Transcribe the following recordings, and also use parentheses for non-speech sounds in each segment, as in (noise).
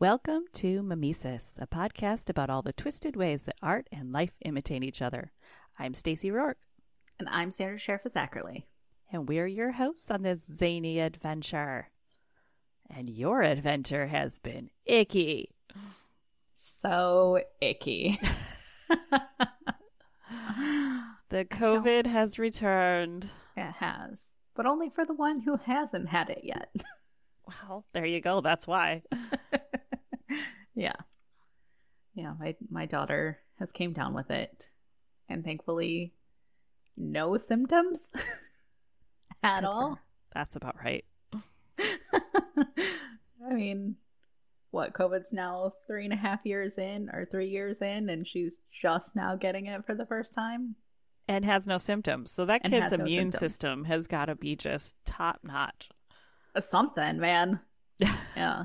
Welcome to Mimesis, a podcast about all the twisted ways that art and life imitate each other. I'm Stacy Rourke, And I'm Sandra Sheriff Zachary. and we're your hosts on this zany adventure. And your adventure has been icky. So icky. (laughs) (laughs) The COVID has returned. it has. But only for the one who hasn't had it yet. Well, there you go. That's why. (laughs) yeah. Yeah, my my daughter has came down with it. And thankfully no symptoms (laughs) at Good all. That's about right. (laughs) I mean, what, COVID's now three and a half years in or three years in, and she's just now getting it for the first time. And has no symptoms. So that kid's has no immune system has got to be just top notch. Something, man. (laughs) yeah.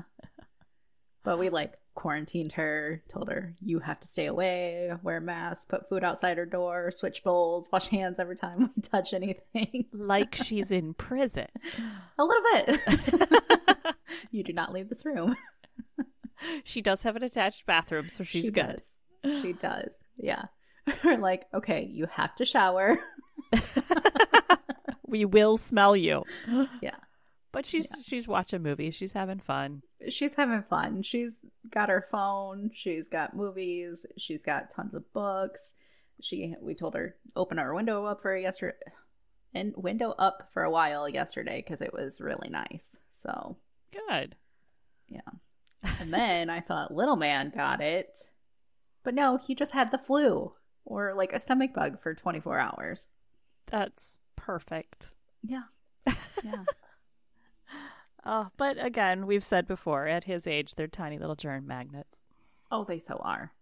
But we like quarantined her, told her, you have to stay away, wear a mask, put food outside her door, switch bowls, wash hands every time we (laughs) touch anything. like (laughs) she's in prison. A little bit. (laughs) you do not leave this room. she does have an attached bathroom, so she's she good. Does. She does. Yeah. We're like, okay, you have to shower. we will smell you. Yeah. But she's she's watching movies. She's having fun. She's having fun. She's got her phone. She's got movies. She's got tons of books. She we told her open our window up for yesterday and window up for a while yesterday because it was really nice. So Good. Yeah. And then I thought little man got it, but no, he just had the flu or like a stomach bug for 24 hours. That's perfect. Yeah, (laughs) yeah, Oh, but again, we've said before, at his age, they're tiny little germ magnets. oh, they so are.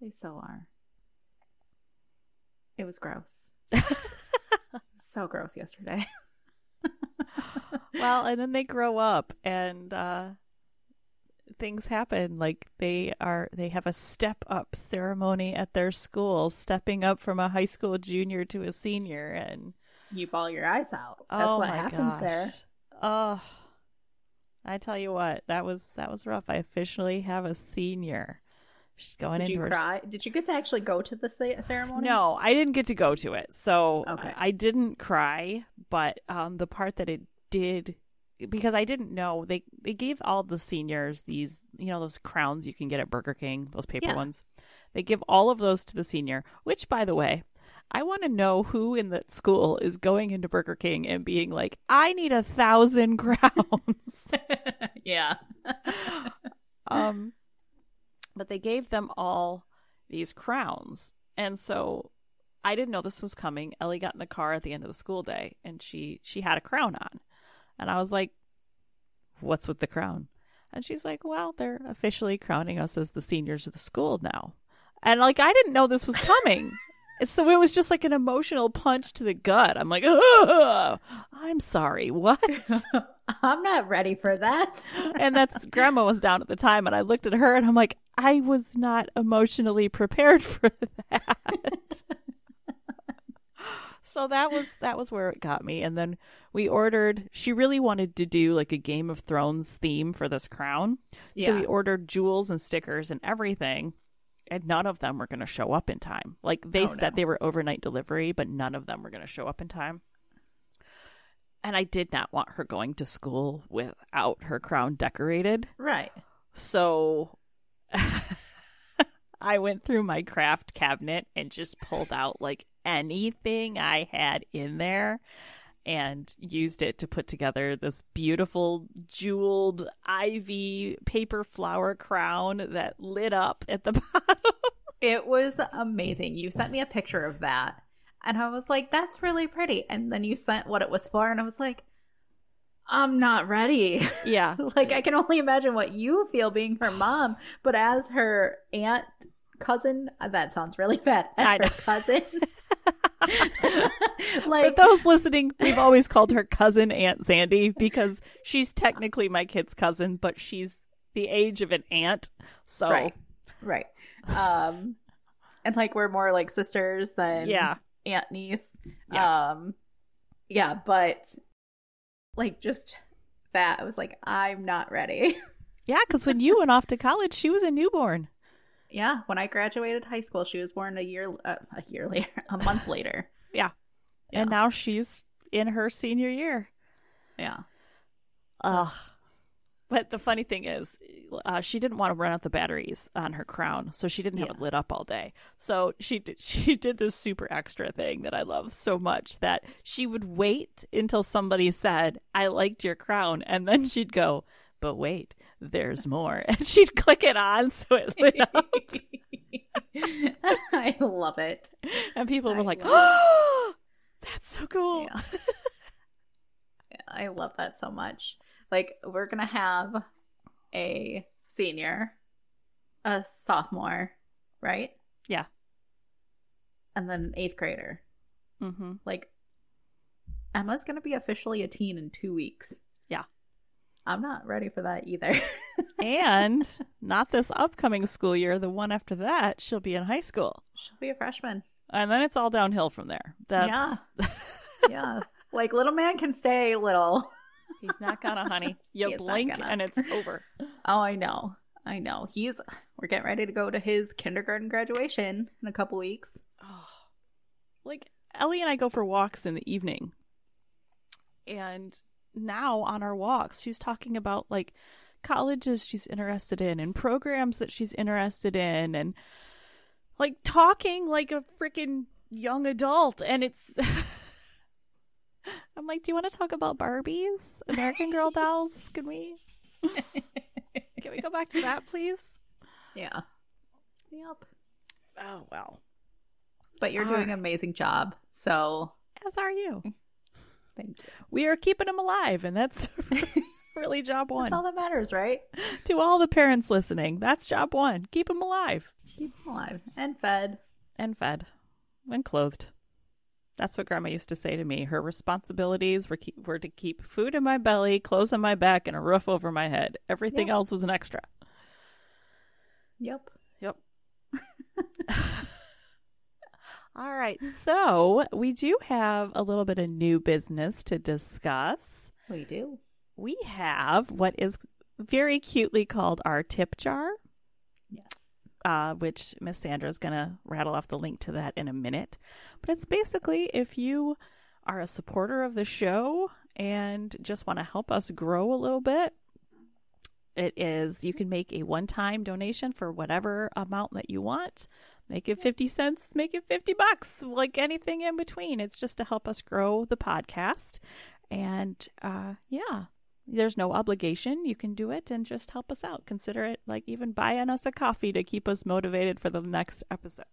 They so are. It was gross. (laughs) so gross yesterday. (laughs) well, and then they grow up and uh things happen like they are they have a step up ceremony at their school, stepping up from a high school junior to a senior and You ball your eyes out. That's oh what happens gosh. there. Oh, I tell you what, that was that was rough. I officially have a senior. She's going Did into you her cry? Did you get to actually go to the ceremony? No, I didn't get to go to it. So Okay. I, I didn't cry, but um, the part that it did because I didn't know they they gave all the seniors these you know those crowns you can get at Burger King those paper Yeah. ones. They give all of those to the senior, which by the way, I want to know who in that school is going into Burger King and being like, I need a thousand crowns. (laughs) yeah. (laughs) um but they gave them all these crowns. And so i didn't know this was coming. Ellie got in the car at the end of the school day and she she had a crown on. And i was like what's with the crown? And she's like well they're officially crowning us as the seniors of the school now. And like i didn't know this was coming so it was just like an emotional punch to the gut i'm like Ugh! i'm sorry what (laughs) I'm not ready for that. and that's grandma was down at the time and i looked at her and i'm like i was not emotionally prepared (laughs) for that (laughs) so that was that was where it got me and then we ordered she really wanted to do like a game of thrones theme for this crown yeah. so we ordered jewels and stickers and everything and none of them were going to show up in time like they Oh, said no. they were overnight delivery but none of them were going to show up in time and i did not want her going to school without her crown decorated Right. so (laughs) I went through my craft cabinet and just pulled out like anything I had in there and used it to put together this beautiful jeweled ivy paper flower crown that lit up at the (laughs) bottom. It was amazing. You sent me a picture of that. And I was like, that's really pretty. And then you sent what it was for. And I was like, I'm not ready. (laughs) yeah. like, I can only imagine what you feel being her mom. But as her aunt, cousin, that sounds really bad. As I her know. cousin. (laughs) For like, those listening, we've always called her cousin Aunt Sandy because she's technically my kid's cousin, but she's the age of an aunt. So, right. Right. Um, and like, we're more like sisters than yeah. aunt niece. Yeah. Um yeah, but like just that I was like I'm not ready. (laughs) Yeah, because when you went off to college, she was a newborn. Yeah, when I graduated high school, she was born a year uh, a year later, (laughs) a month later. Yeah. Yeah. And now she's in her senior year. Yeah. Ugh. But the funny thing is, uh, she didn't want to run out the batteries on her crown, so she didn't have Yeah. it lit up all day. So she did, (laughs) she did this super extra thing that I love so much that she would wait until somebody said, "I liked your crown," and then she'd go, "But wait, there's more," (laughs) and she'd click it on so it (laughs) lit up, I love it. and people were like, "Oh, (gasps) that's so cool." Yeah. Yeah, (laughs) I love that so much. Like we're gonna have a senior, a sophomore, right? Yeah. And then an eighth grader. Mm-hmm. Like Emma's gonna be officially a teen in two weeks. Yeah. I'm not ready for that either. (laughs) and not this upcoming school year, the one after that, she'll be in high school. She'll be a freshman. And then it's all downhill from there. That's Yeah. (laughs) Like little man can stay little. he's not gonna, honey. (laughs) You blink and it's over. Oh, I know. I know. He's we're getting ready to go to his kindergarten graduation in a couple weeks. Oh. Like Ellie and I go for walks in the evening. And now on our walks, she's talking about like colleges she's interested in and programs that she's interested in and like talking like a freaking young adult and it's (laughs) I'm like, "Do you want to talk about Barbies? American Girl (laughs) dolls? Can we Can we go back to that, please?" Yeah. Yep. Oh, well. But you're All doing right. an amazing job. So As are you. Thank you. We are keeping them alive and that's (laughs) really job one. That's all that matters, right? to all the parents listening, that's job one. Keep them alive Keep them alive and fed. and fed and clothed. That's what Grandma used to say to me. Her responsibilities were keep, were to keep food in my belly, clothes on my back, and a roof over my head. Everything Yeah. else was an extra. Yep. Yep. (laughs) all right. So we do have a little bit of new business to discuss. We do. We have what is very cutely called our tip jar. Yes. uh, which Miss Sandra is going to rattle off the link to that in a minute. But it's basically if you are a supporter of the show and just want to help us grow a little bit, it is you can make a one-time donation for whatever amount that you want. Make it 50 cents, make it 50 bucks, like anything in between. It's just to help us grow the podcast. And uh yeah, there's no obligation. You can do it and just help us out. Consider it like even buying us a coffee to keep us motivated for the next episode.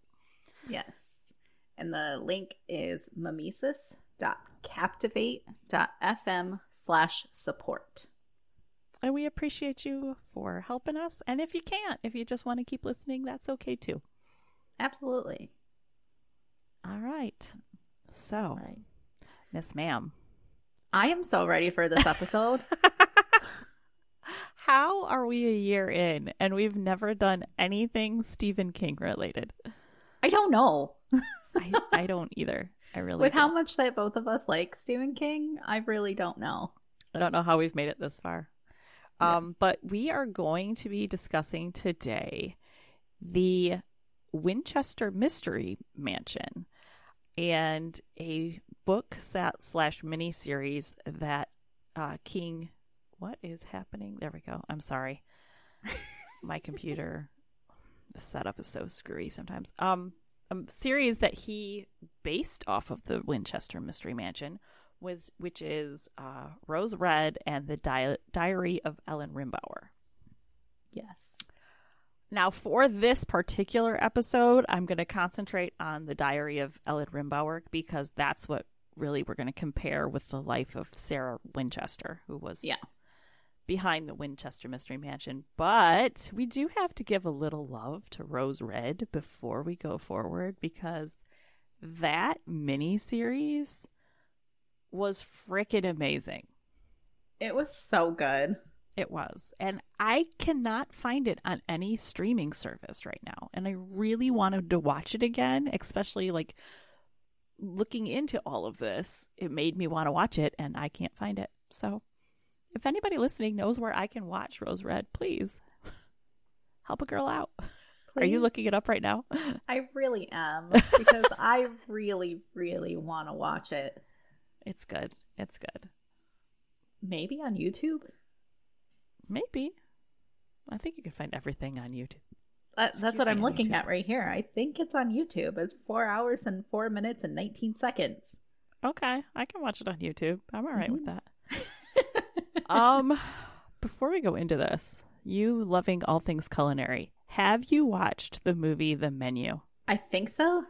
Yes. And the link is mimesis.captivate.fm slash support. And we appreciate you for helping us. And if you can't, if you just want to keep listening, that's okay too. Absolutely. All right. So, right. Miss Ma'am, I am so ready for this episode. (laughs) how are we a year in and we've never done anything Stephen King related? I don't know. (laughs) I, I don't either. I really With how don't. much that both of us like Stephen King, I really don't know. I don't know how we've made it this far. Yeah. Um, but we are going to be discussing today the Winchester Mystery Mansion and a book set slash mini series that uh, King. What is happening? There we go. I'm sorry. My computer setup is so screwy sometimes. Um, a series that he based off of the Winchester Mystery Mansion was which is uh, Rose Red and the Di- Diary of Ellen Rimbauer. Yes. Now, for this particular episode, I'm going to concentrate on the Diary of Ellen Rimbauer because that's what really we're going to compare with the life of Sarah Winchester, who was Yeah. behind the Winchester Mystery Mansion. But we do have to give a little love to Rose Red before we go forward because that mini series was freaking amazing. It was so good. It was. And I cannot find it on any streaming service right now. And I really wanted to watch it again, especially like looking into all of this. It made me want to watch it and I can't find it. So if anybody listening knows where I can watch Rose Red, please (laughs) help a girl out. Are you looking it up right now? (laughs) I really am because I really, really want to watch it. It's good. It's good. Maybe on YouTube. Maybe. I think you can find everything on YouTube. That, that's what I'm looking YouTube. at right here. I think it's on YouTube. It's four hours and four minutes and 19 seconds. Okay, I can watch it on YouTube. I'm all right with Mhm. that. (laughs) Um, before we go into this, you loving all things culinary, have you watched the movie The Menu? I think so.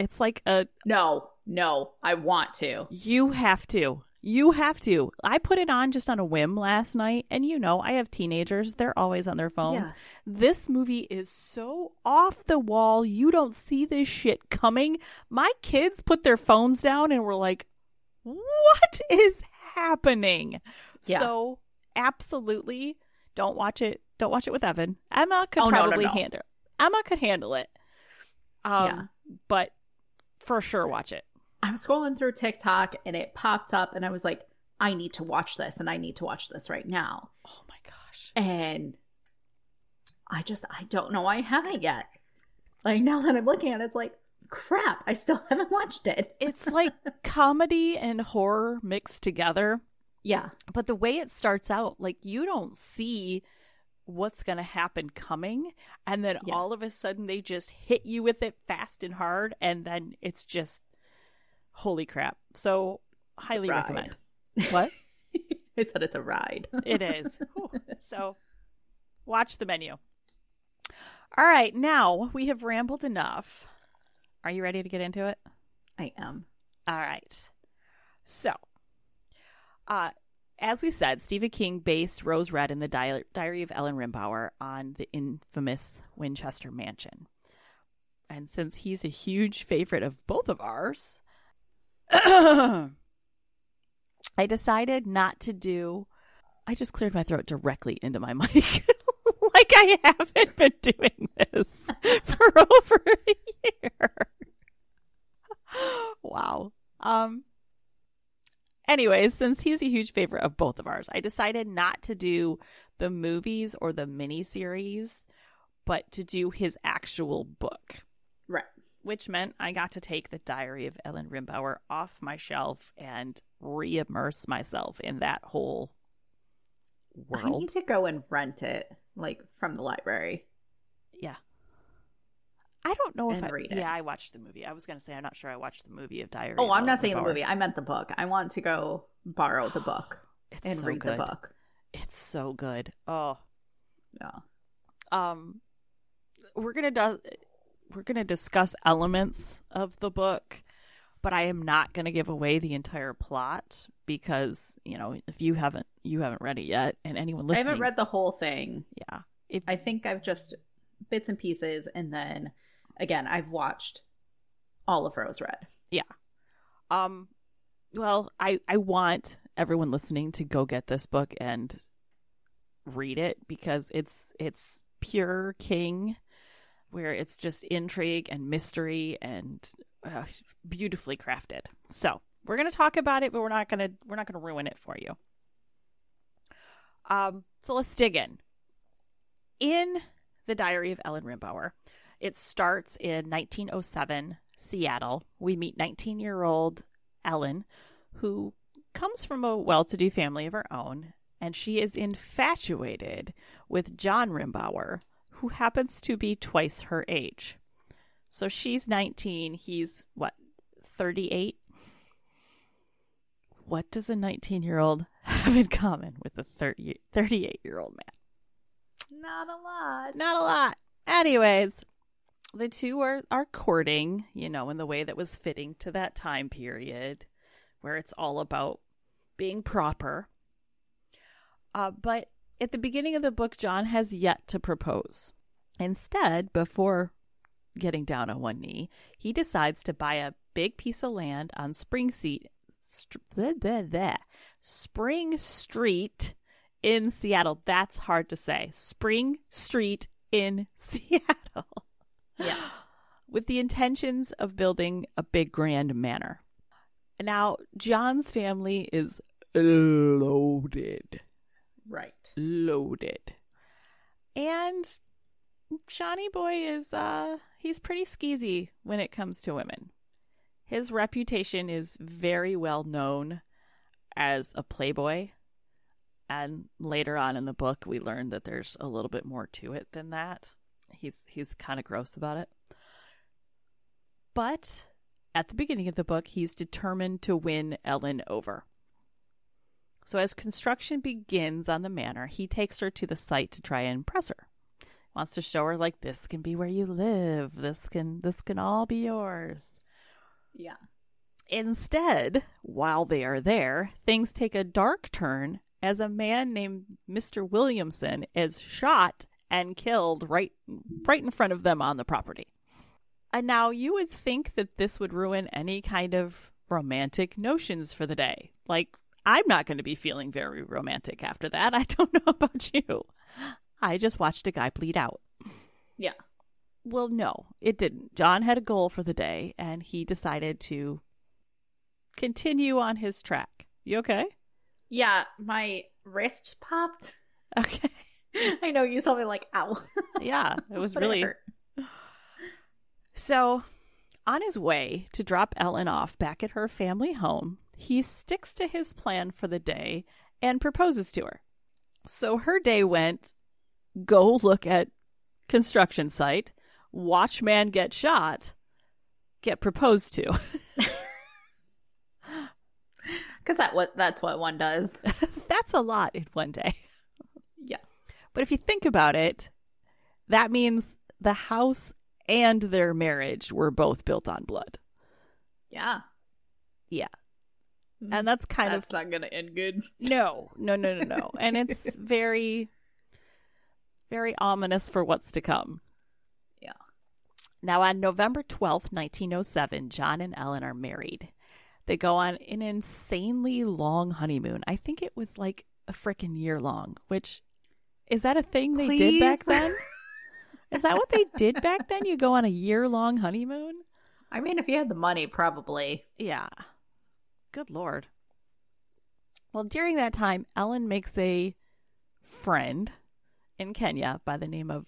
It's like a No, no, I want to. you have to. You have to. I put it on just on a whim last night, and you know, I have teenagers. They're always on their phones. Yeah. This movie is so off the wall. You don't see this shit coming. My kids put their phones down and were like, what is happening? Yeah. So, absolutely don't watch it. Don't watch it with Evan. Emma could Oh, no, no, probably no. handle Emma could handle it. Um, Yeah. But for sure, watch it. I was scrolling through TikTok and it popped up, and I was like, I need to watch this, and I need to watch this right now. Oh my gosh. And I just, I don't know I haven't yet. Like, now that I'm looking at it, it's like, crap, I still (laughs) haven't watched it. It's (laughs) like comedy and horror mixed together. Yeah. But the way it starts out, like you don't see what's going to happen coming. And then Yeah. all of a sudden they just hit you with it fast and hard. And then it's just holy crap. So, a highly recommend. (laughs) What? I said it's a ride. (laughs) it is. So, watch the menu. All right. Now we have rambled enough. Are you ready to get into it? I am. All right. So, uh, as we said, Stephen King based Rose Red in the Di- Diary of Ellen Rimbauer on the infamous Winchester Mansion. And since he's a huge favorite of both of ours, (coughs) I decided not to do. I just cleared my throat directly into my (laughs) mic. like I haven't been doing this (laughs) for (laughs) over a year. wow. Um anyways, since he's a huge favorite of both of ours, I decided not to do the movies or the miniseries, but to do his actual book. Which meant I got to take the Diary of Ellen Rimbauer off my shelf and re-immerse myself in that whole world. I need to go and rent it, like from the library. Yeah. I don't know if I read it. Yeah, I watched the movie. I was going to say I'm not sure I watched the movie of Diary. Oh, of I'm Ellen not saying the movie. I meant the book. I want to go borrow the book (gasps) It's and so read good. the book. It's so good. Oh, Yeah. um we're gonna do- we're gonna discuss elements of the book but i am not gonna give away the entire plot because you know if you haven't you haven't read it yet and anyone listening I haven't read the whole thing. yeah if I think I've just bits and pieces, and then again, I've watched all of Rose Red. Yeah. Um well i i want everyone listening to go get this book and read it because it's it's pure king where it's just intrigue and mystery and uh, beautifully crafted. So we're going to talk about it but we're not going to we're not going to ruin it for you. Um so let's dig in. In the diary of ellen rimbauer it starts in 1907 seattle. We meet 19 year old ellen who comes from a well-to-do family of her own and she is infatuated with john rimbauer who happens to be twice her age so she's 19 he's what 38 what does a 19 year old (laughs) have in common with a 30, 38 year old man Not a lot. not a lot. Anyways, the two are are courting, you know, in the way that was fitting to that time period where it's all about being proper. Uh, but at the beginning of the book, John has yet to propose. Instead, before getting down on one knee, he decides to buy a big piece of land on Spring Street, st- bleh, bleh, bleh, Spring Street in Seattle. That's hard to say. Spring Street in (laughs) Seattle. Yeah. With the intentions of building a big grand manor. Now, John's family is loaded. Right. Loaded. And Johnny Boy is uh he's pretty skeezy when it comes to women. His reputation is very well known as a playboy. And later on in the book we learn that there's a little bit more to it than that. He's he's kind of gross about it. But at the beginning of the book, he's determined to win Ellen over. So as construction begins on the manor, he takes her to the site to try and impress her. Wants to show her like this can be where you live. This can this can all be yours. Yeah. Instead, while they are there, things take a dark turn as a man named Mr. Williamson is shot and killed right right in front of them on the property. And now you would think that this would ruin any kind of romantic notions for the day. Like I'm not going to be feeling very romantic after that. I don't (laughs) know about you. I just watched a guy bleed out. Yeah. Well, no, it didn't. John had a goal for the day and he decided to continue on his track. You okay? Yeah, my wrist popped. (laughs) Okay. I know you saw me like ow. Yeah, it (laughs) was it really hurt. So, on his way to drop Ellen off back at her family home, he sticks to his plan for the day and proposes to her. So, her day went go look at construction site, watch man get shot, get proposed to. (laughs) Cuz that what that's what one does. (laughs) That's a lot in one day. Yeah. But if you think about it, that means the house and their marriage were both built on blood. Yeah. Yeah. Hmm. And that's kind that's of not going to end good. (laughs) No, no, no, no, no. and it's (laughs) very, very ominous for what's to come. Yeah. Now, on November 12th, 1907, John and Ellen are married. They go on an insanely long honeymoon. I think it was like a freaking year long, which is that a thing they did back then? (laughs) Is that what they did back then? You go on a year long honeymoon? I mean, if you had the money, probably. Yeah. Good lord. Well, during that time, Ellen makes a friend in Kenya by the name of,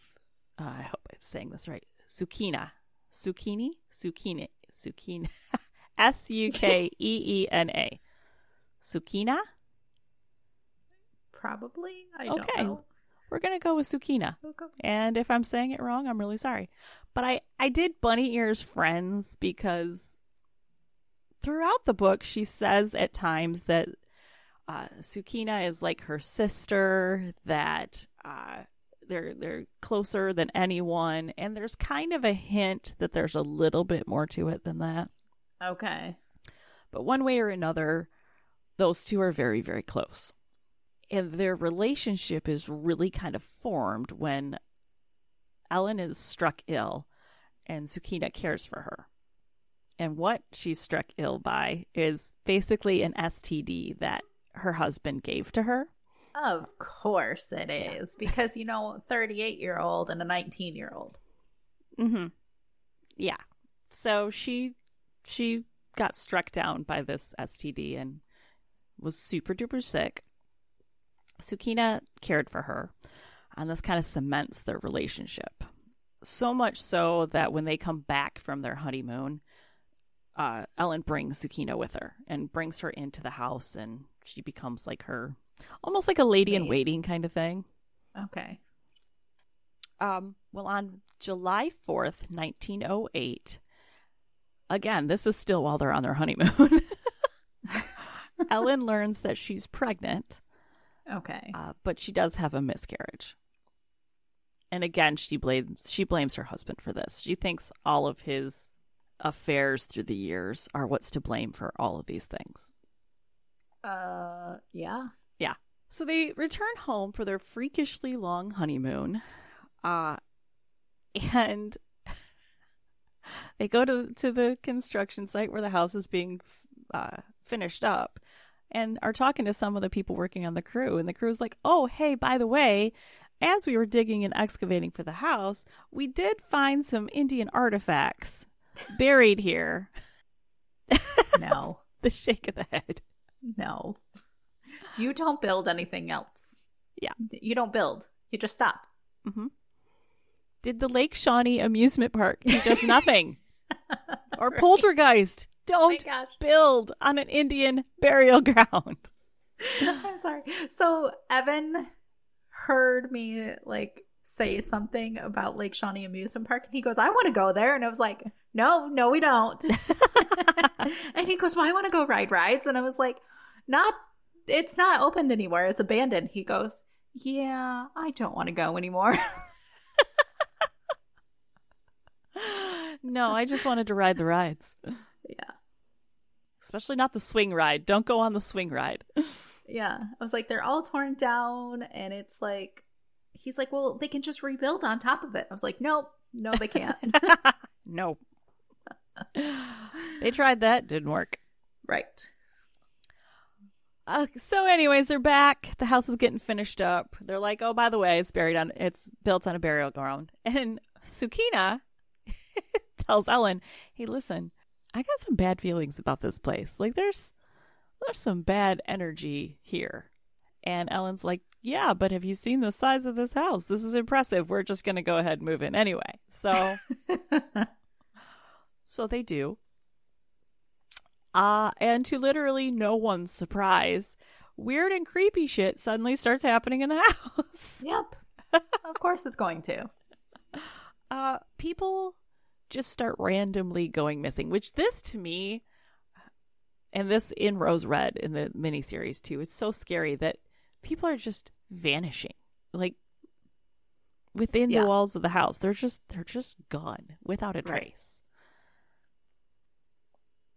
uh, I hope I'm saying this right, Sukeena. Sukini? Sukini. Sukeena. (laughs) S U K E E N A. Sukeena? Probably. I Okay. don't know. We're going to go with Sukeena. Okay. And if I'm saying it wrong, I'm really sorry. But I, I did Bunny Ears friends because throughout the book, she says at times that uh, Sukeena is like her sister, that uh, they're they're closer than anyone, and there's kind of a hint that there's a little bit more to it than that. Okay. But one way or another, those two are very, very close. And their relationship is really kind of formed when Ellen is struck ill and Sukeena cares for her. And what she's struck ill by is basically an STD that her husband gave to her. Of course it is. Because, you know, 38 year old and a 19 year old. Mm-hmm. Yeah. So she she got struck down by this STD and was super duper sick. Sukeena cared for her, and this kind of cements their relationship. So much so that when they come back from their honeymoon, uh, Ellen brings Sukeena with her and brings her into the house, and she becomes like her, almost like a lady in waiting kind of thing. Okay. Um, well, on July 4th, 1908, again, this is still while they're on their honeymoon, (laughs) (laughs) Ellen learns that she's pregnant, Okay. uh, but she does have a miscarriage. And again, she blames she blames her husband for this. She thinks all of his affairs through the years are what's to blame for all of these things. Uh, yeah. Yeah. So they return home for their freakishly long honeymoon. Uh and (laughs) they go to to the construction site where the house is being uh finished up and are talking to some of the people working on the crew and the crew's like, "Oh, hey, by the way, as we were digging and excavating for the house, we did find some Indian artifacts buried here." No. (laughs) the shake of the head. no. You don't build anything else. Yeah. You don't build. You just stop. hmm Did the Lake Shawnee amusement park teach us nothing? (laughs) or poltergeist? Don't build on an Indian burial (laughs) ground. I'm sorry. So Evan heard me like say something about Lake Shawnee Amusement Park, and he goes, "I want to go there," and I was like, "No, no, we don't." (laughs) (laughs) and he goes, "Well, I want to go ride rides," and I was like, "Not, it's not opened anymore. It's abandoned." He goes, "Yeah, I don't want to go anymore." no, I just wanted to ride the rides. yeah, Especially not the swing ride. Don't go on the swing ride. (laughs) yeah. I was like, they're all torn down, and it's like, he's like, "Well, they can just rebuild on top of it." I was like, "Nope, no, they can't." (laughs) nope. they tried that, didn't work. right. Uh, so, anyways, they're back. The house is getting finished up. They're like, "Oh, by the way, it's buried on. It's built on a burial ground." And Sukeena (laughs) tells Ellen, "Hey, listen, I got some bad feelings about this place. Like, there's there's some bad energy here." And Ellen's like, "Yeah, but have you seen the size of this house? This is impressive. We're just gonna go ahead and move in anyway." So, (laughs) so they do. Uh, and to literally no one's surprise, weird and creepy shit suddenly starts happening in the (laughs) house. Yep. of course it's going to. Uh, people just start randomly going missing, which this to me, and this in Rose Red in the miniseries too, is so scary that people are just vanishing. Like within Yeah. the walls of the house. They're just they're just gone without a Right. trace.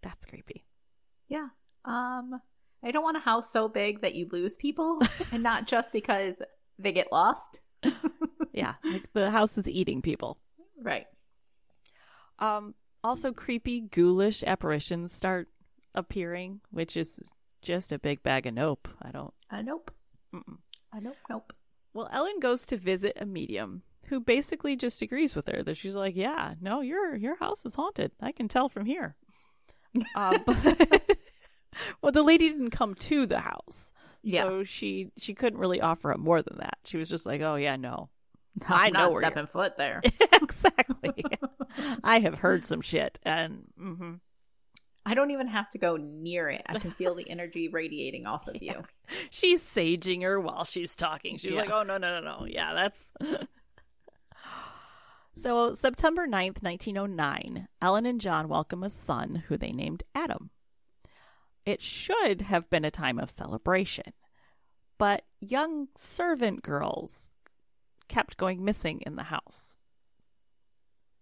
That's creepy. Yeah. Um I don't want a house so big that you lose people (laughs) and not just because they get lost. Yeah, like the house is eating people. Right. Um, also, creepy, ghoulish apparitions start appearing, which is just a big bag of nope. I don't. Nope. Mm-mm. Nope. Nope. Well, Ellen goes to visit a medium who basically just agrees with her that she's like, "Yeah, no, your your house is haunted. I can tell from here." (laughs) uh, but, (laughs) well, the lady didn't come to the house, Yeah. so she she couldn't really offer up more than that. She was just like, "Oh yeah, no, I I'm know not stepping foot there. (laughs) (laughs) exactly. I have heard some shit, and hmm I don't even have to go near it. I can feel the energy radiating off of (laughs) you. she's saging her while she's talking. She's Yeah. like, "Oh no, no, no, no. Yeah, that's." (laughs) so, September 9th, 1909, Ellen and John welcome a son who they named Adam. It should have been a time of celebration, but young servant girls kept going missing in the house.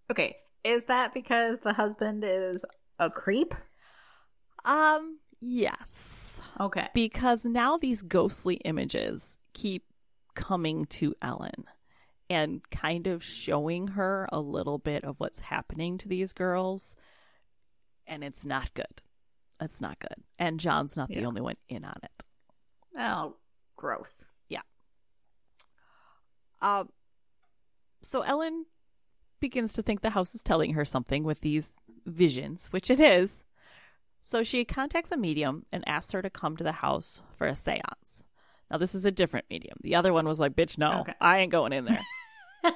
Okay. Is that because the husband is a creep? Um, yes. Okay. because now these ghostly images keep coming to Ellen and kind of showing her a little bit of what's happening to these girls. And it's not good. It's not good. And John's not the only one in on it. Oh, gross. Yeah. Um, so Ellen begins to think the house is telling her something with these visions, which it is. So she contacts a medium and asks her to come to the house for a seance. Now, this is a different medium. The other one was like, bitch, no, Okay. I ain't going in there. (laughs)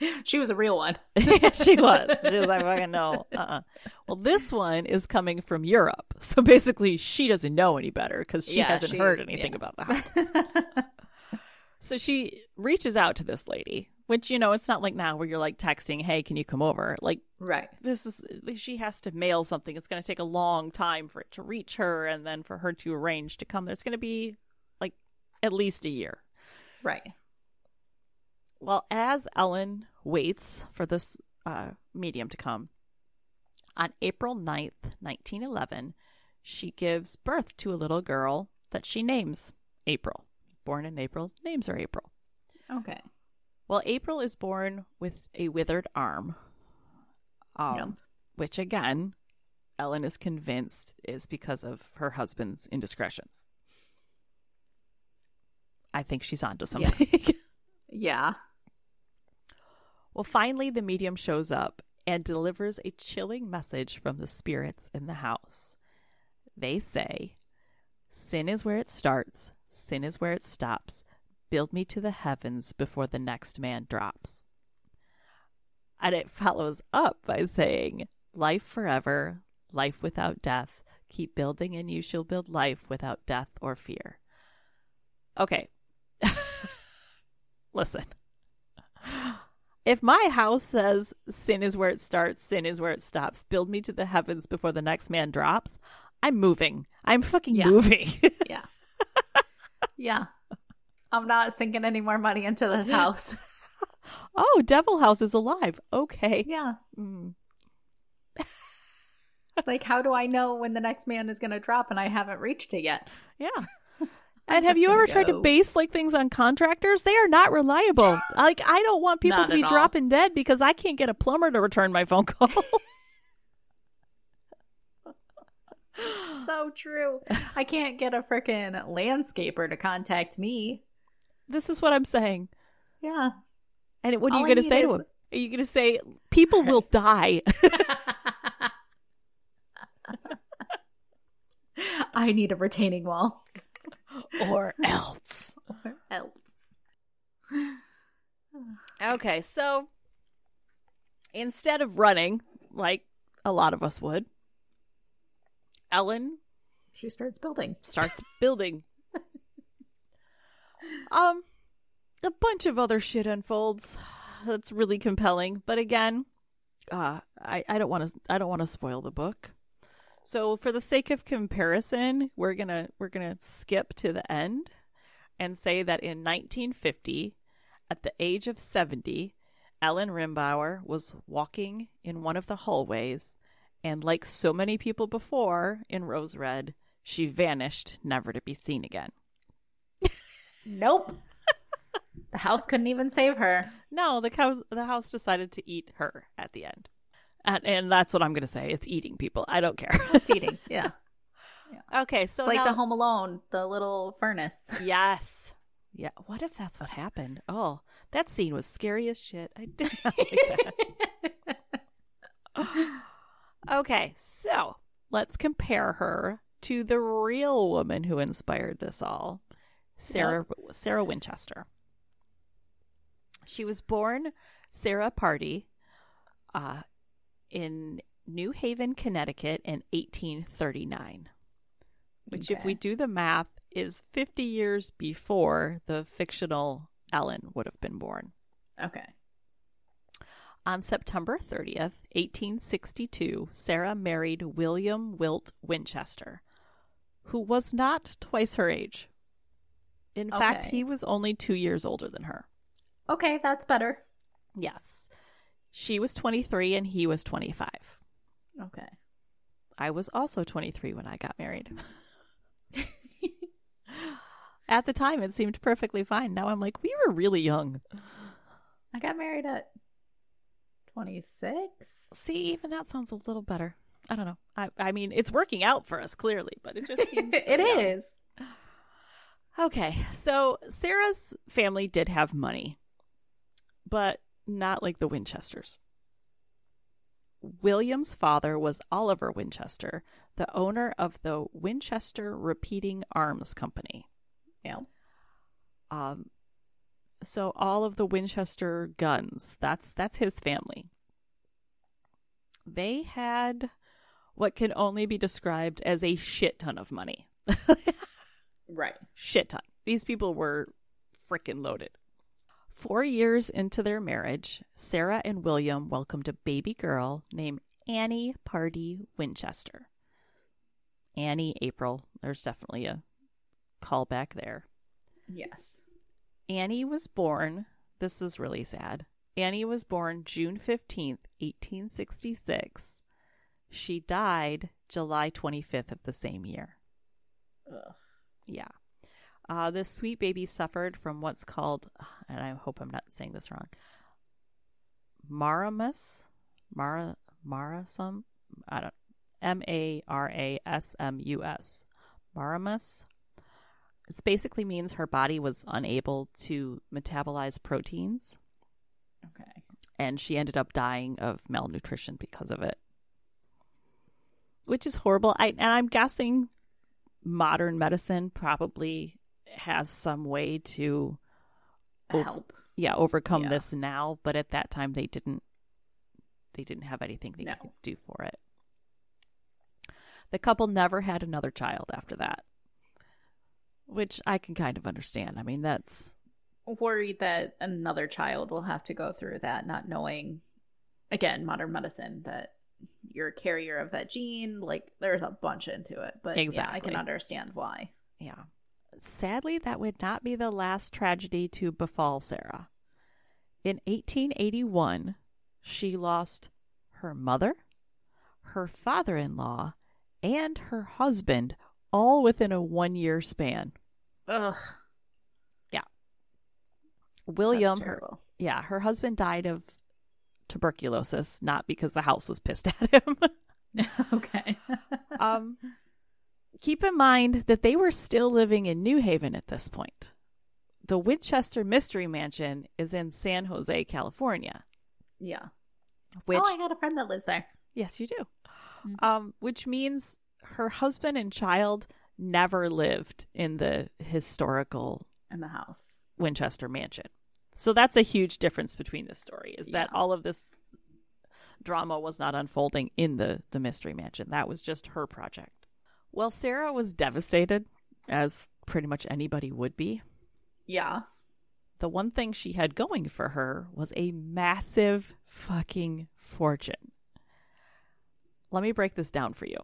(laughs) she was a real one. (laughs) she was. She was like, fucking no. Uh-uh. Well, this one is coming from Europe. So basically, she doesn't know any better because she Yeah, hasn't she- heard anything yeah. about the house. So she reaches out to this lady, which, you know, it's not like now where you're like texting, hey, can you come over? Like, right. this is, she has to mail something. It's going to take a long time for it to reach her and then for her to arrange to come. It's going to be like at least a year. Right. Well, as Ellen waits for this uh, medium to come, on April 9th, 1911, she gives birth to a little girl that she names April. Born in April, names her April. Okay. Well, April is born with a withered arm, um, which again, Ellen is convinced is because of her husband's indiscretions. I think she's onto something. (laughs) Yeah. well, finally, the medium shows up and delivers a chilling message from the spirits in the house. They say, Sin is where it starts, sin is where it stops. Build me to the heavens before the next man drops. And it follows up by saying, Life forever, life without death. Keep building, and you shall build life without death or fear. Okay. (laughs) Listen. If my house says sin is where it starts, sin is where it stops, build me to the heavens before the next man drops, I'm moving. I'm fucking Yeah. moving. (laughs) Yeah. yeah. I'm not sinking any more money into this (laughs) house. (laughs) oh, Devil House is alive. Okay. yeah. Mm. (laughs) Like, how do I know when the next man is going to drop and I haven't reached it yet? Yeah. And have you ever tried to base like things on contractors? They are not reliable. (gasps) like I don't want people Not to be all. dropping dead because I can't get a plumber to return my phone call. So true. I can't get a freaking landscaper to contact me. This is what I'm saying. Yeah. And what are All you going to say to him? Are you going to say people will (laughs) die? (laughs) I need a retaining wall. or else. (laughs) Or else. (sighs) Okay, so instead of running like a lot of us would, Ellen She starts building. starts building. Um, a bunch of other shit unfolds. That's really compelling, but again, uh, I I don't want to I don't want to spoil the book. So for the sake of comparison, we're gonna we're gonna skip to the end and say that in 1950, at the age of 70, Ellen Rimbauer was walking in one of the hallways, and like so many people before in Rose Red, she vanished, never to be seen again. Nope. the house couldn't even save her. No, the house the house decided to eat her at the end, and and that's what I'm gonna say. It's eating people. I don't care. It's eating. (laughs) Yeah. okay, so It's like now- the Home Alone, the little furnace. Yes. Yeah. What if that's what happened? Oh, that scene was scary as shit. I did not like that. (laughs) okay, so let's compare her to the real woman who inspired this all, Sarah Sarah Winchester. She was born Sarah Pardee uh, in New Haven, Connecticut in 1839 which if we do the math is 50 years before the fictional Ellen would have been born. Okay. On September 30th, 1862, Sarah married William Wirt Winchester, who was not twice her age. In fact, he was only 2 years older than her. Okay, that's better. Yes. She was 23 and he was 25. Okay. I was also 23 when I got married. (laughs) At the time, it seemed perfectly fine. Now I'm like, we were really young. I got married at 26. See, even that sounds a little better. I don't know. I, I mean, it's working out for us clearly, but it just (laughs) seems It young. is. Okay, so Sarah's family did have money, but not like the Winchesters. William's father was Oliver Winchester, the owner of the Winchester Repeating Arms Company. Yeah. Um, so all of the Winchester guns, that's that's his family. They had what can only be described as a shit ton of money. (laughs) Right. shit ton. These people were freaking loaded. Four years into their marriage, Sarah and William welcomed a baby girl named Annie Pardee Winchester. Annie April. There's definitely a callback there. Yes. Annie was born, this is really sad. Annie was born June 15th, 1866. She died July 25th of the same year. Ugh. Yeah. Uh, this sweet baby suffered from what's called, and I hope I'm not saying this wrong, Maramus? Mara, Marasum? I don't, M A R A S M U S. Maramus? It basically means her body was unable to metabolize proteins, Okay. and she ended up dying of malnutrition because of it. Which is horrible. I, and I'm guessing modern medicine probably has some way to over- help. yeah overcome Yeah. this now but at that time they didn't they didn't have anything they No. could do for it the couple never had another child after that which i can kind of understand i mean that's Worried that another child will have to go through that, not knowing, again, modern medicine, that you're a carrier of that gene. Like, there's a bunch into it. But yeah, I can understand why. yeah sadly that would not be the last tragedy to befall sarah in 1881 she lost her mother her father-in-law and her husband all within a one-year span Ugh. Yeah. William that's her, yeah her husband died of tuberculosis not because the house was pissed (laughs) at him (laughs) okay. um keep in mind that they were still living in new haven at this point the winchester mystery mansion is in san jose california yeah. which oh, I got a friend that lives there. yes you do Mhm. um which means her husband and child never lived in the historical in the house. Winchester Mansion. So that's a huge difference between this story is that Yeah. all of this drama was not unfolding in the the mystery mansion. That was just her project. Well, Sarah was devastated as pretty much anybody would be. Yeah. The one thing she had going for her was a massive fucking fortune. Let me break this down for you.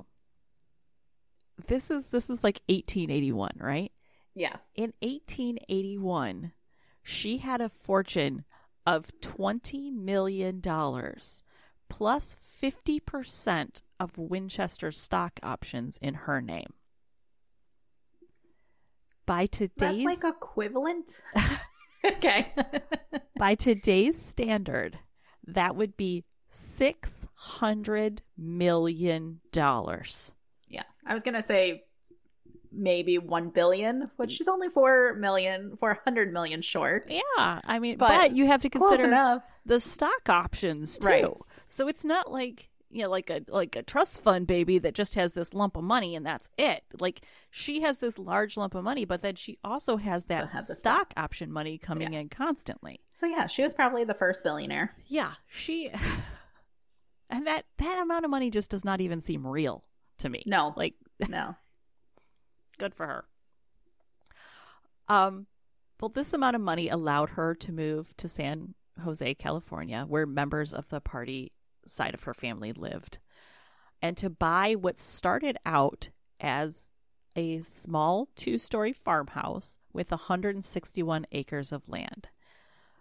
This is this is like 1881, right? Yeah. in 1881, she had a fortune of $20 million plus 50% of Winchester stock options in her name. By today's That's like equivalent. (laughs) okay. (laughs) by today's standard, that would be 600 million dollars. yeah. I was going to say maybe 1 billion, which is only 4 million, 400 million short. Yeah, I mean, But but, you have to consider the stock options too. Right. So it's not like you know, like a like a trust fund baby that just has this lump of money and that's it. Like she has this large lump of money, but then she also has that have the stock option money coming in constantly. So yeah, she was probably the first billionaire. Yeah, she (laughs) and that that amount of money just does not even seem real to me. No. Like No. (laughs) good for her. Um, well, this amount of money allowed her to move to San Jose, California, where members of the Pardee side of her family lived, and to buy what started out as a small two story farmhouse with 161 acres of land,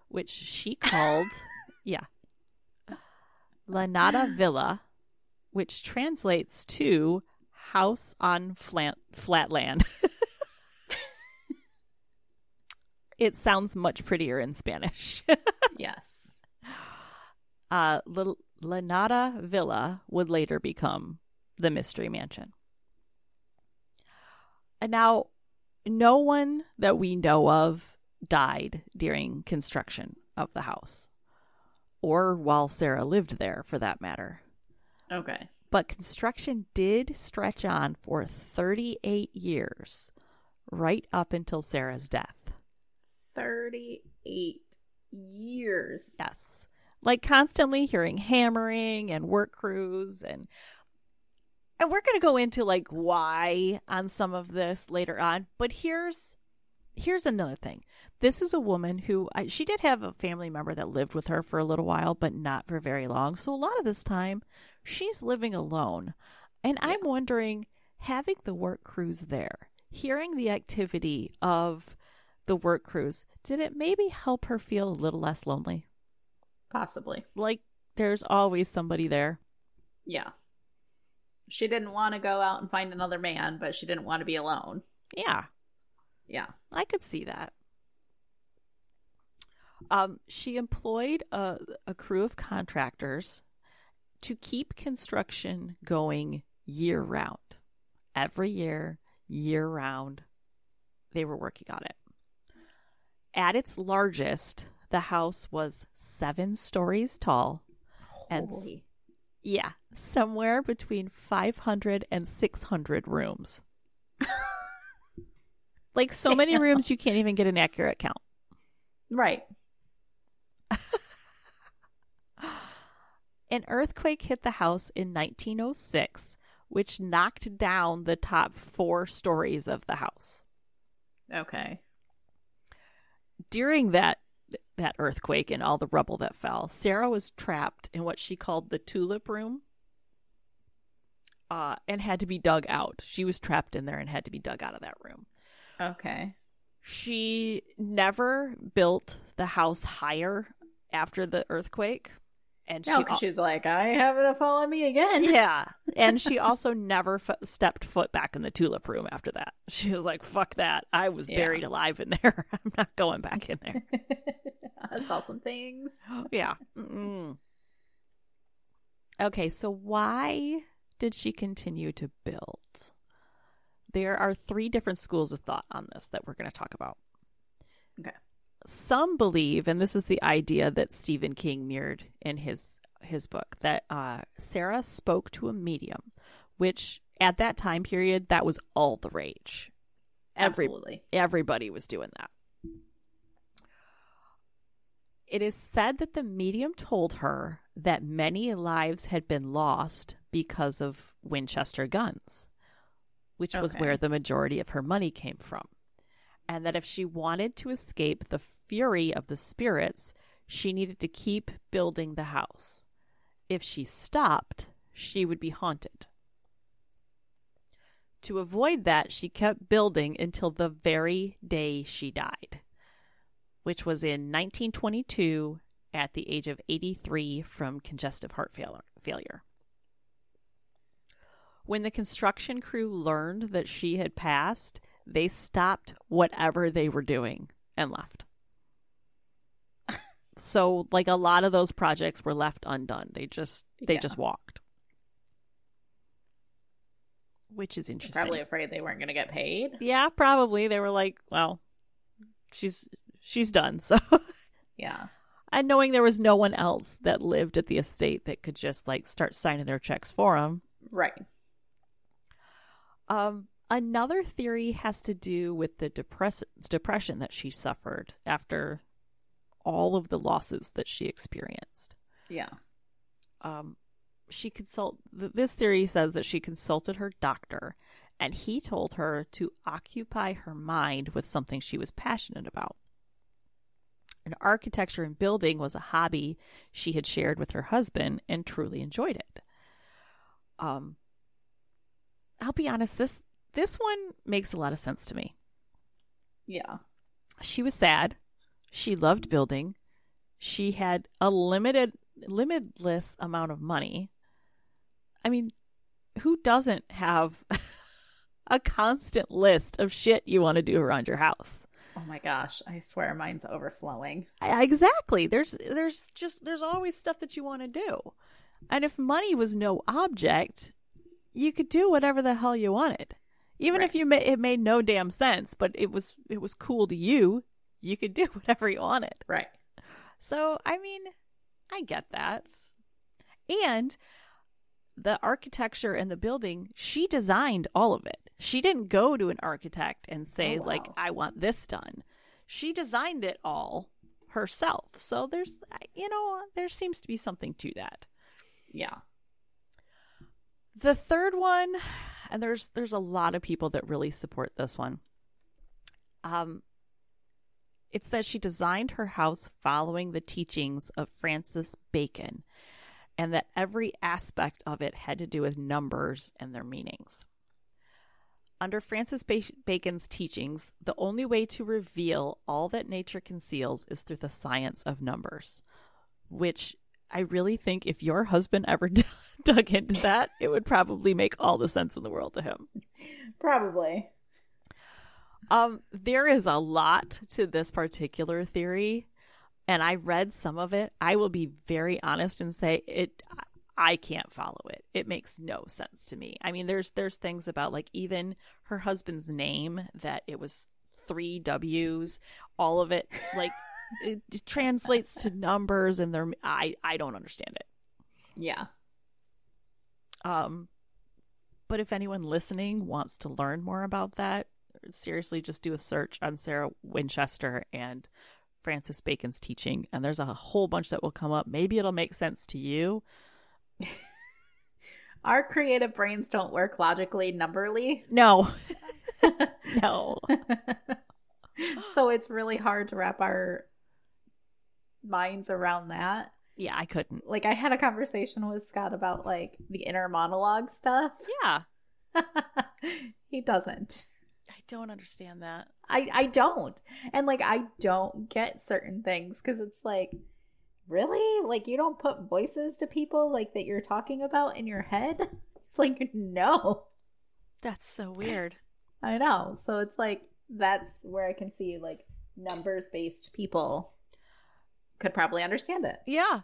which she called, (laughs) yeah, Llanada Villa, which translates to house on flat, flat land. (laughs) it sounds much prettier in Spanish. (laughs) yes. uh, Llanada Villa would later become the Mystery Mansion. And now, no one that we know of died during construction of the house, or while Sarah lived there, for that matter. Okay. But construction did stretch on for 38 years, right up until Sarah's death. 38 years. Yes. Like constantly hearing hammering and work crews and and we're going to go into like why on some of this later on, but here's here's another thing. This is a woman who I, she did have a family member that lived with her for a little while, but not for very long. So a lot of this time she's living alone. And I'm wondering having the work crews there, hearing the activity of the work crews, did it maybe help her feel a little less lonely? Possibly. Like there's always somebody there. Yeah. She didn't want to go out and find another man, but she didn't want to be alone. Yeah, Yeah. I could see that. Um, she employed a, a crew of contractors to keep construction going year round. Every year, year round, they were working on it. At its largest, the house was seven stories tall and Holy. Yeah, somewhere between 500 and 600 rooms. (laughs) like so many rooms you can't even get an accurate count. Right. (laughs) An earthquake hit the house in 1906, which knocked down the top four stories of the house. Okay. During that that earthquake and all the rubble that fell, Sarah was trapped in what she called the tulip room, uh, and had to be dug out. She was trapped in there and had to be dug out of that room. Okay. She never built the house higher after the earthquake. And No, she, because she's like, I have it fall on me again. (laughs) yeah. And she also never f- stepped foot back in the tulip room after that. (laughs) She was like, fuck that. I was Yeah. buried alive in there. (laughs) I'm not going back in there. I saw some things. (gasps) yeah. Mm-mm. Okay, so why did she continue to build? There are three different schools of thought on this that we're going to talk about. Okay. Some believe, and this is the idea that Stephen King mirrored in his his book, that uh, Sarah spoke to a medium, which at that time period that was all the rage. Every- Absolutely. everybody was doing that. It is said that the medium told her that many lives had been lost because of Winchester guns, which was where the majority of her money came from. And that if she wanted to escape the fury of the spirits, she needed to keep building the house. If she stopped, she would be haunted. To avoid that, she kept building until the very day she died, which was in 1922 at the age of 83 from congestive heart failure. When the construction crew learned that she had passed, they stopped whatever they were doing and left. (laughs) so, like a lot of those projects were left undone. They just they Yeah. just walked. Which is interesting. Probably afraid they weren't going to get paid. Yeah, probably. They were like, well, she's she's done. So, Yeah. (laughs) and knowing there was no one else that lived at the estate that could just like start signing their checks for them. Right. Um, another theory has to do with the depress- depression that she suffered after all of the losses that she experienced. Yeah. um, she consult. This theory says that she consulted her doctor, and he told her to occupy her mind with something she was passionate about. And architecture and building was a hobby she had shared with her husband and truly enjoyed it. Um, I'll be honest this this one makes a lot of sense to me. Yeah. She was sad. She loved building. She had a limited limitless amount of money. I mean, who doesn't have (laughs) a constant list of shit you want to do around your house? Oh my gosh. I swear mine's overflowing. I- Exactly. There's there's just there's always stuff that you want to do. And if money was no object, you could do whatever the hell you wanted. Even if you ma- it made no damn sense, but it was it was cool to you, you could do (laughs) whatever you wanted. Right. So, I mean, I get that. And the architecture and the building, she designed all of it. She didn't go to an architect and say, Oh, wow. like, I want this done. She designed it all herself. So, there's, you know, there seems to be something to that. Yeah. The third one, and there's there's a lot of people that really support this one. Um it's that she designed her house following the teachings of Francis Bacon and that every aspect of it had to do with numbers and their meanings. Under Francis Bacon's teachings, the only way to reveal all that nature conceals is through the science of numbers, which I really think if your husband ever (laughs) (laughs) dug into that, it would probably make all the sense in the world to him. Probably. Um, there is a lot to this particular theory, and I read some of it. I will be very honest and say it. I can't follow it. It makes no sense to me. I mean, there's there's things about like even her husband's name that it was three W's. All of it like (laughs) it translates to numbers, and they're I I don't understand it. Yeah. Um, but if anyone listening wants to learn more about that, seriously, just do a search on Sarah Winchester and Francis Bacon's teaching, and there's a whole bunch that will come up. Maybe it'll make sense to you. (laughs) Our creative brains don't work logically, numberly. No, (laughs) (laughs) no. so it's really hard to wrap our minds around that. Yeah, I couldn't. Like I had a conversation with Scott about like the inner monologue stuff. Yeah, (laughs) he doesn't. I don't understand that. I I don't. And like I don't get certain things cuz it's like really? Like you don't put voices to people like that you're talking about in your head? (laughs) It's like no. That's so weird. I know. So it's like that's where I can see like numbers based people could probably understand it. Yeah.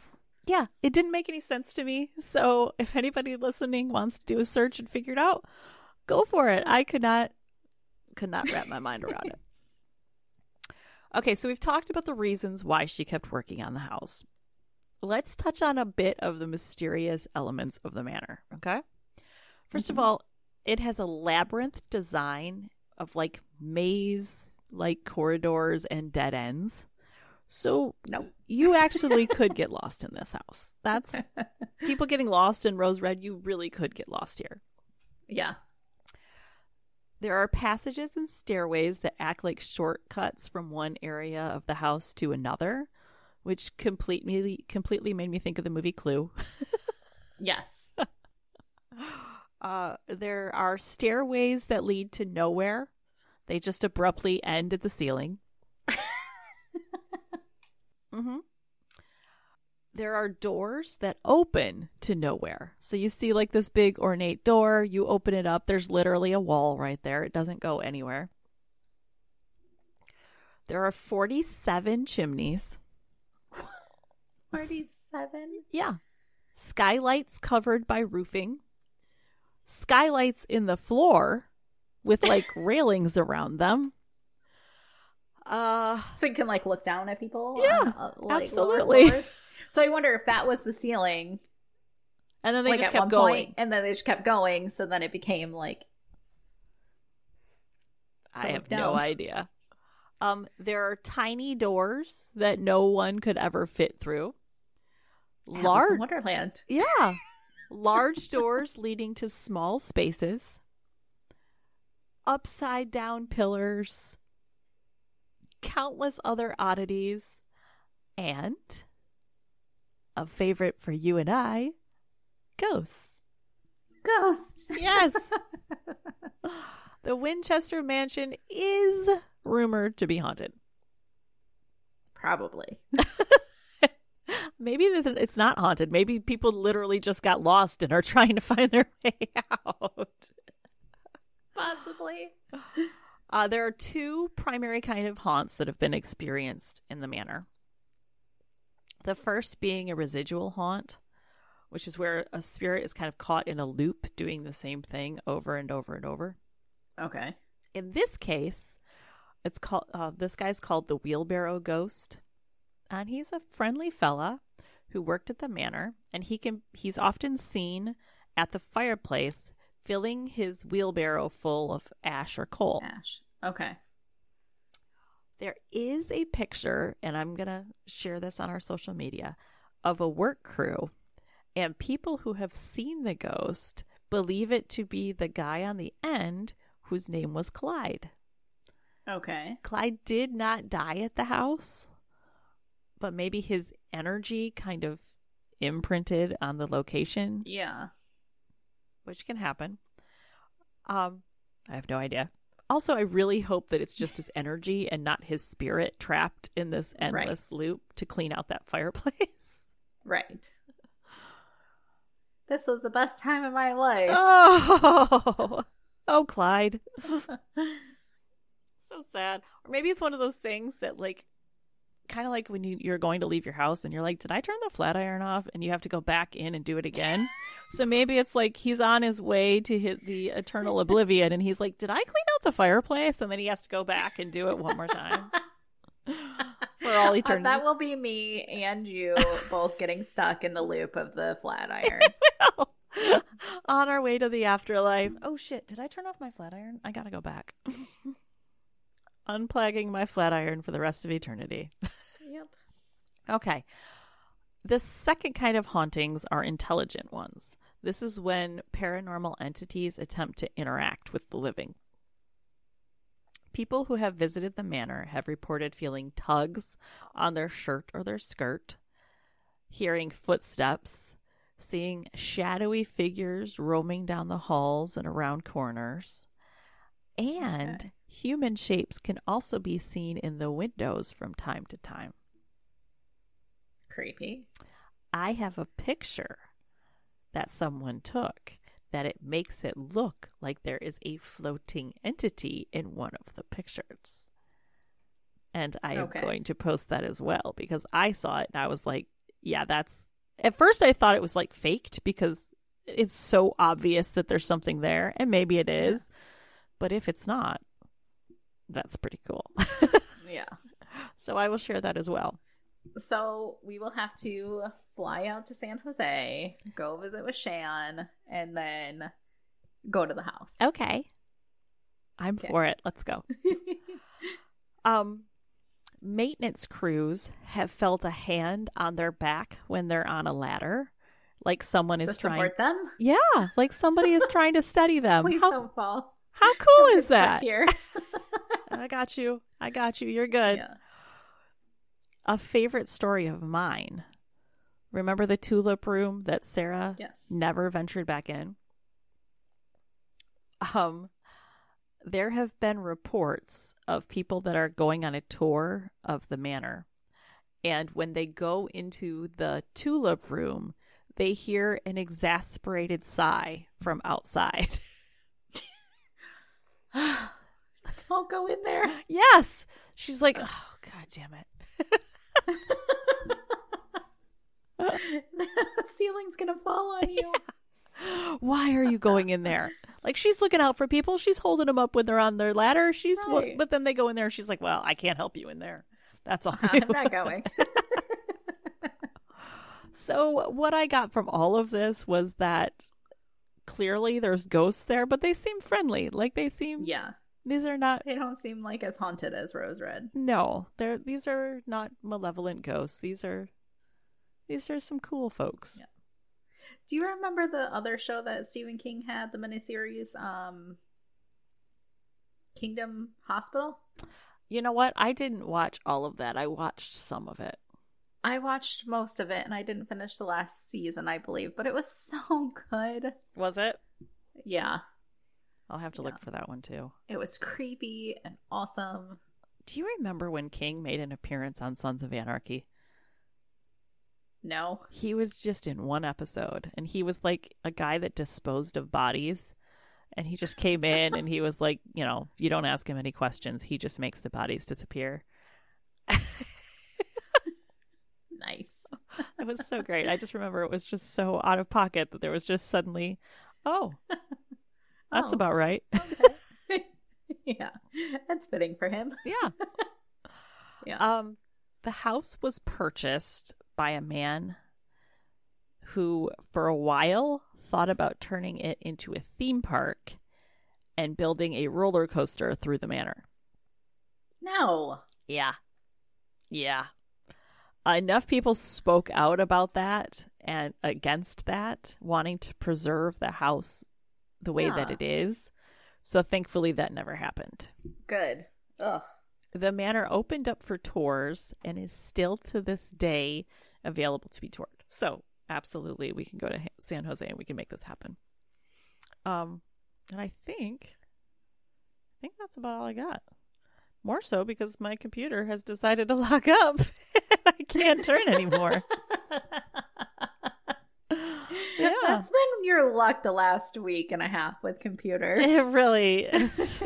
Yeah, it didn't make any sense to me. So if anybody listening wants to do a search and figure it out, go for it. I could not could not wrap my mind around it. (laughs) Okay, so we've talked about the reasons why she kept working on the house. Let's touch on a bit of the mysterious elements of the manor, okay? 1st of Mhm. all, it has a labyrinth design of like maze like corridors and dead ends. So no, you actually (laughs) could get lost in this house. That's (laughs) people getting lost in Rose Red, you really could get lost here. Yeah. There are passages and stairways that act like shortcuts from one area of the house to another, which completely completely made me think of the movie Clue. (laughs) Yes. Uh, there are stairways that lead to nowhere. They just abruptly end at the ceiling. Hmm There are doors that open to nowhere. So you see, like, this big ornate door, you open it up, there's literally a wall right there. It doesn't go anywhere. There are 47 chimneys. (laughs) 47? Yeah. Skylights covered by roofing. Skylights in the floor with like (laughs) railings around them. Uh So you can like look down at people? Yeah, on, uh, lower absolutely. So I wonder if that was the ceiling. and then they like just kept going. point, and then they just kept going. So then it became like I have down. no idea. Um there are tiny doors that no one could ever fit through. Large Wonderland. Yeah. (laughs) Large doors leading to small spaces. Upside down pillars. Countless other oddities. And a favorite for you and I ghosts. Ghosts! Yes. (laughs) the Winchester Mansion is rumored to be haunted. Probably. (laughs) Maybe it's not haunted. Maybe people literally just got lost and are trying to find their (laughs) way out. Possibly. Uh, there are two primary kind of haunts that have been experienced in the manor. The first being a residual haunt, which is where a spirit is kind of caught in a loop doing the same thing over and over and over. Okay. In this case, it's called uh, this guy's called the wheelbarrow ghost, and he's a friendly fella who worked at the manor, and he can he's often seen at the fireplace filling his wheelbarrow full of ash or coal. Ash. Okay. There is a picture, and I'm going to share this on our social media, of a work crew. And people who have seen the ghost believe it to be the guy on the end whose name was Clyde. Okay. Clyde did not die at the house, but maybe his energy kind of imprinted on the location, Yeah. which can happen. Um, I have no idea. Also, I really hope that it's just his energy and not his spirit trapped in this endless loop to clean out that fireplace. (laughs) Right. This was the best time of my life. oh, (laughs) oh, Clyde. (laughs) so sad. Or maybe it's one of those things that, like, kind of like when you, you're going to leave your house and you're like, did I turn the flat iron off? And you have to go back in and do it again. So maybe it's like he's on his way to hit the eternal oblivion and he's like, did I clean out the fireplace? And then he has to go back and do it one more time. (laughs) For all Uh, eternity. that will be me and you both getting stuck in the loop of the flat (laughs) iron. on our way to the afterlife. Oh shit, did I turn off my flat iron? I gotta go back. (laughs) Unplugging my flat iron for the rest of eternity. Yep. okay. The second kind of hauntings are intelligent ones. This is when paranormal entities attempt to interact with the living. People who have visited the manor have reported feeling tugs on their shirt or their skirt, hearing footsteps, seeing shadowy figures roaming down the halls and around corners. And human shapes can also be seen in the windows from time to time. Creepy. I have a picture that someone took that it makes it look like there is a floating entity in one of the pictures. And I am going to post that as well because I saw it and I was like, yeah, that's. At first, I thought it was like faked because it's so obvious that there's something there, and maybe it is. But if it's not, that's pretty cool. (laughs) Yeah. so I will share that as well. So we will have to fly out to San Jose, go visit with Shan, and then go to the house. Okay. I'm Okay. for it. Let's go. (laughs) Um, maintenance crews have felt a hand on their back when they're on a ladder, like someone to is trying. To support them. Yeah, like somebody is trying to steady them. (laughs) Please How, don't fall. how cool Don't is that? Here. (laughs) I got you. I got you. You're good. yeah. A favorite story of mine. Remember the tulip room that Sarah Yes. never ventured back in? Um, there have been reports of people that are going on a tour of the manor. And when they go into the tulip room, they hear an exasperated sigh from outside. (laughs) (gasps) Don't go in there. yes. She's like, oh, God damn it. (laughs) the ceiling's gonna fall on you. Why are you going in there? Like she's looking out for people. She's holding them up when they're on their ladder. She's Right. but then they go in there and she's like, "Well, I can't help you in there." That's all. I'm not going. (laughs) so what I got from all of this was that clearly there's ghosts there, but they seem friendly. Like they seem yeah. These are not They don't seem like as haunted as Rose Red. no, they're these are not malevolent ghosts. These are these are some cool folks. Yeah. Do you remember the other show that Stephen King had, the miniseries, um Kingdom Hospital? You know what? I didn't watch all of that. I watched some of it. I watched most of it and I didn't finish the last season, I believe, but it was (laughs) so good. Was it? Yeah. I'll have to Yeah. look for that one too. It was creepy and awesome. Do you remember when King made an appearance on Sons of Anarchy? No. He was just in one episode and he was like a guy that disposed of bodies. And he just came in and he was like, you know, you don't ask him any questions. He just makes the bodies disappear. Nice. (laughs) It was so great. I just remember it was just so out of pocket that there was just suddenly, oh, that's Oh. about right. (laughs) (laughs) yeah. That's fitting for him. yeah. (laughs) Yeah. Um, the house was purchased by a man who, for a while, thought about turning it into a theme park and building a roller coaster through the manor. No. Yeah. Yeah. Enough people spoke out about that and against that, wanting to preserve the house the way that it is. So thankfully, that never happened. Good. Ugh. The manor opened up for tours and is still to this day available to be toured. So, absolutely, we can go to San Jose and we can make this happen. Um, and I think, I think that's about all I got. More so because my computer has decided to lock up. (laughs) I can't turn anymore. (laughs) Yeah. That's been your luck the last week and a half with computers. It really (laughs) is.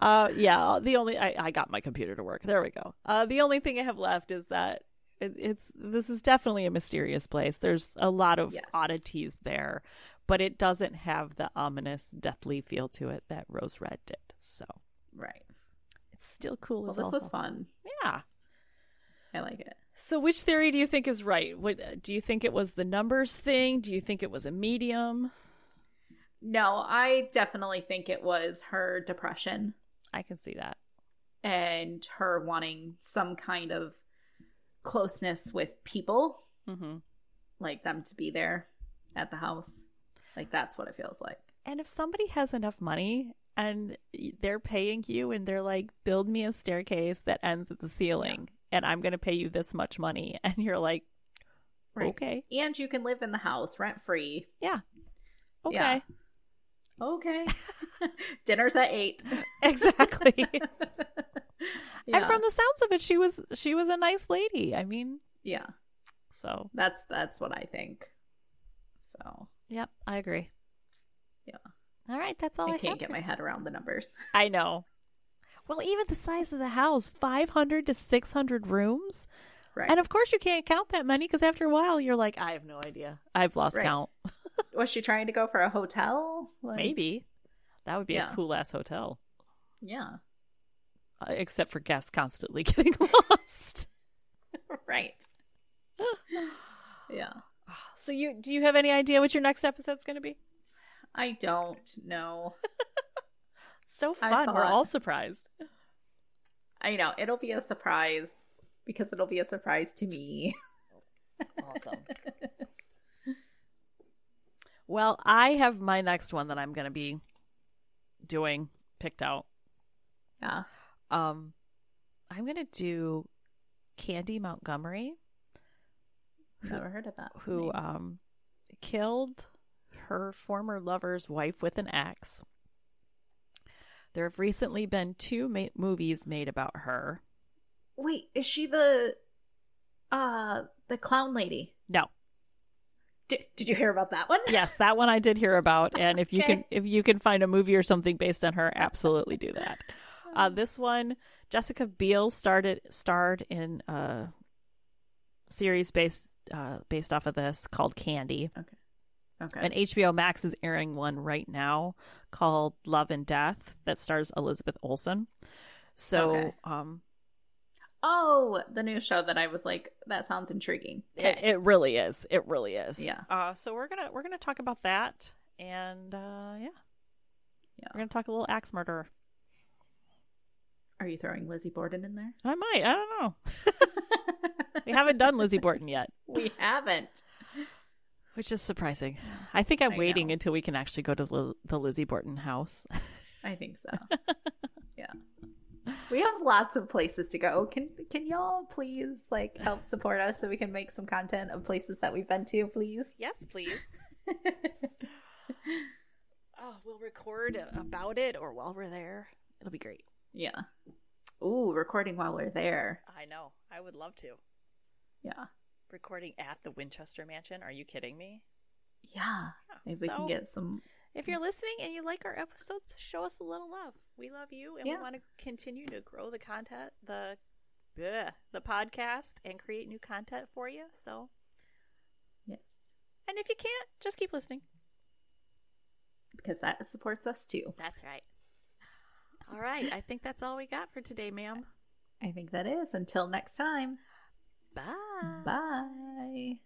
Uh, yeah. The only I, I got my computer to work. There we go. Uh, the only thing I have left is that it, it's this is definitely a mysterious place. There's a lot of Yes. oddities there, but it doesn't have the ominous, deathly feel to it that Rose Red did. So right. it's still cool Well, this was fun. Yeah. I like it. So which theory do you think is right? What do you think it was the numbers thing? Do you think it was a medium? No, I definitely think it was her depression. I can see that. and her wanting some kind of closeness with people, Mm-hmm. like them to be there at the house. Like that's what it feels like. And if somebody has enough money and they're paying you and they're like, build me a staircase that ends at the ceiling and I'm going to pay you this much money. (laughs) And you're like, okay, And you can live in the house rent free. Yeah. Okay. Yeah. Okay. (laughs) (laughs) Dinner's at eight. Exactly. yeah. And from the sounds of it, she was she was a nice lady. I mean, yeah. so That's that's what I think. So yep, I agree. Yeah. All right, that's all I, I can't get my head around the numbers. I know. Well, even the size of the house, 500 to 600 rooms. Right. And of course, you can't count that many because after a while, you're like, I have no idea. I've lost Right. count. (laughs) Was she trying to go for a hotel? Like- Maybe. That would be Yeah. a cool ass hotel, Yeah. uh, except for guests constantly (laughs) getting lost. (laughs) right. yeah. (sighs) So, you do you have any idea what your next episode's going to be? I don't know. So I fun. We're all surprised. I know. It'll be a surprise because it'll be a surprise to me. Awesome. (laughs) well, I have my next one that I'm going to be doing picked out. Yeah. Um, I'm going to do Candy Montgomery, Never heard of that. who name. um killed her former lover's wife with an axe. There have recently been two ma- movies made about her. Wait, is she the uh the clown lady? No, Did, did you hear about that one? yes, that one I did hear about, (laughs) and if you Okay. can if you can find a movie or something based on her, absolutely do that. Uh, (laughs) this one, Jessica Biel started starred in a series based uh, based off of this called Candy, Okay. And HBO Max is airing one right now called Love and Death that stars Elizabeth Olsen. So, Okay. um, oh, the new show that I was like, that sounds intriguing. it, it really is. It really is. Yeah. Uh, so we're gonna we're gonna talk about that, and uh, yeah, Yeah. we're gonna talk a little axe murderer. Are you throwing Lizzie Borden in there? I might. I don't know. (laughs) We haven't done Lizzie Borden yet, we haven't. Which is surprising. I think I'm I waiting know. until we can actually go to the Lizzie Borden house. I think so. (laughs) yeah. We have lots of places to go. Oh, can can y'all please like help support us so we can make some content of places that we've been to, please? yes, please. (laughs) Oh, we'll record about it or while we're there. It'll be great. yeah. Ooh, recording while we're there. I know. I would love to. Yeah. Recording at the Winchester Mansion. Are you kidding me? Yeah. Maybe we So- can get some If you're listening and you like our episodes, show us a little love. We love you, and Yeah. we want to continue to grow the content, the bleh, the podcast, and create new content for you. So, yes. and if you can't, just keep listening. Because that supports us too. That's right. All right, I think that's all we got for today, ma'am. I think that is. Until next time. Bye. Bye.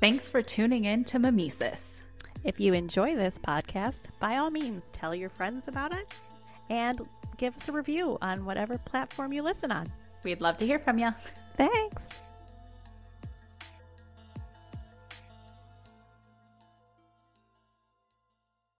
Thanks for tuning in to Mimesis. If you enjoy this podcast, by all means, tell your friends about it and give us a review on whatever platform you listen on. We'd love to hear from you. Thanks.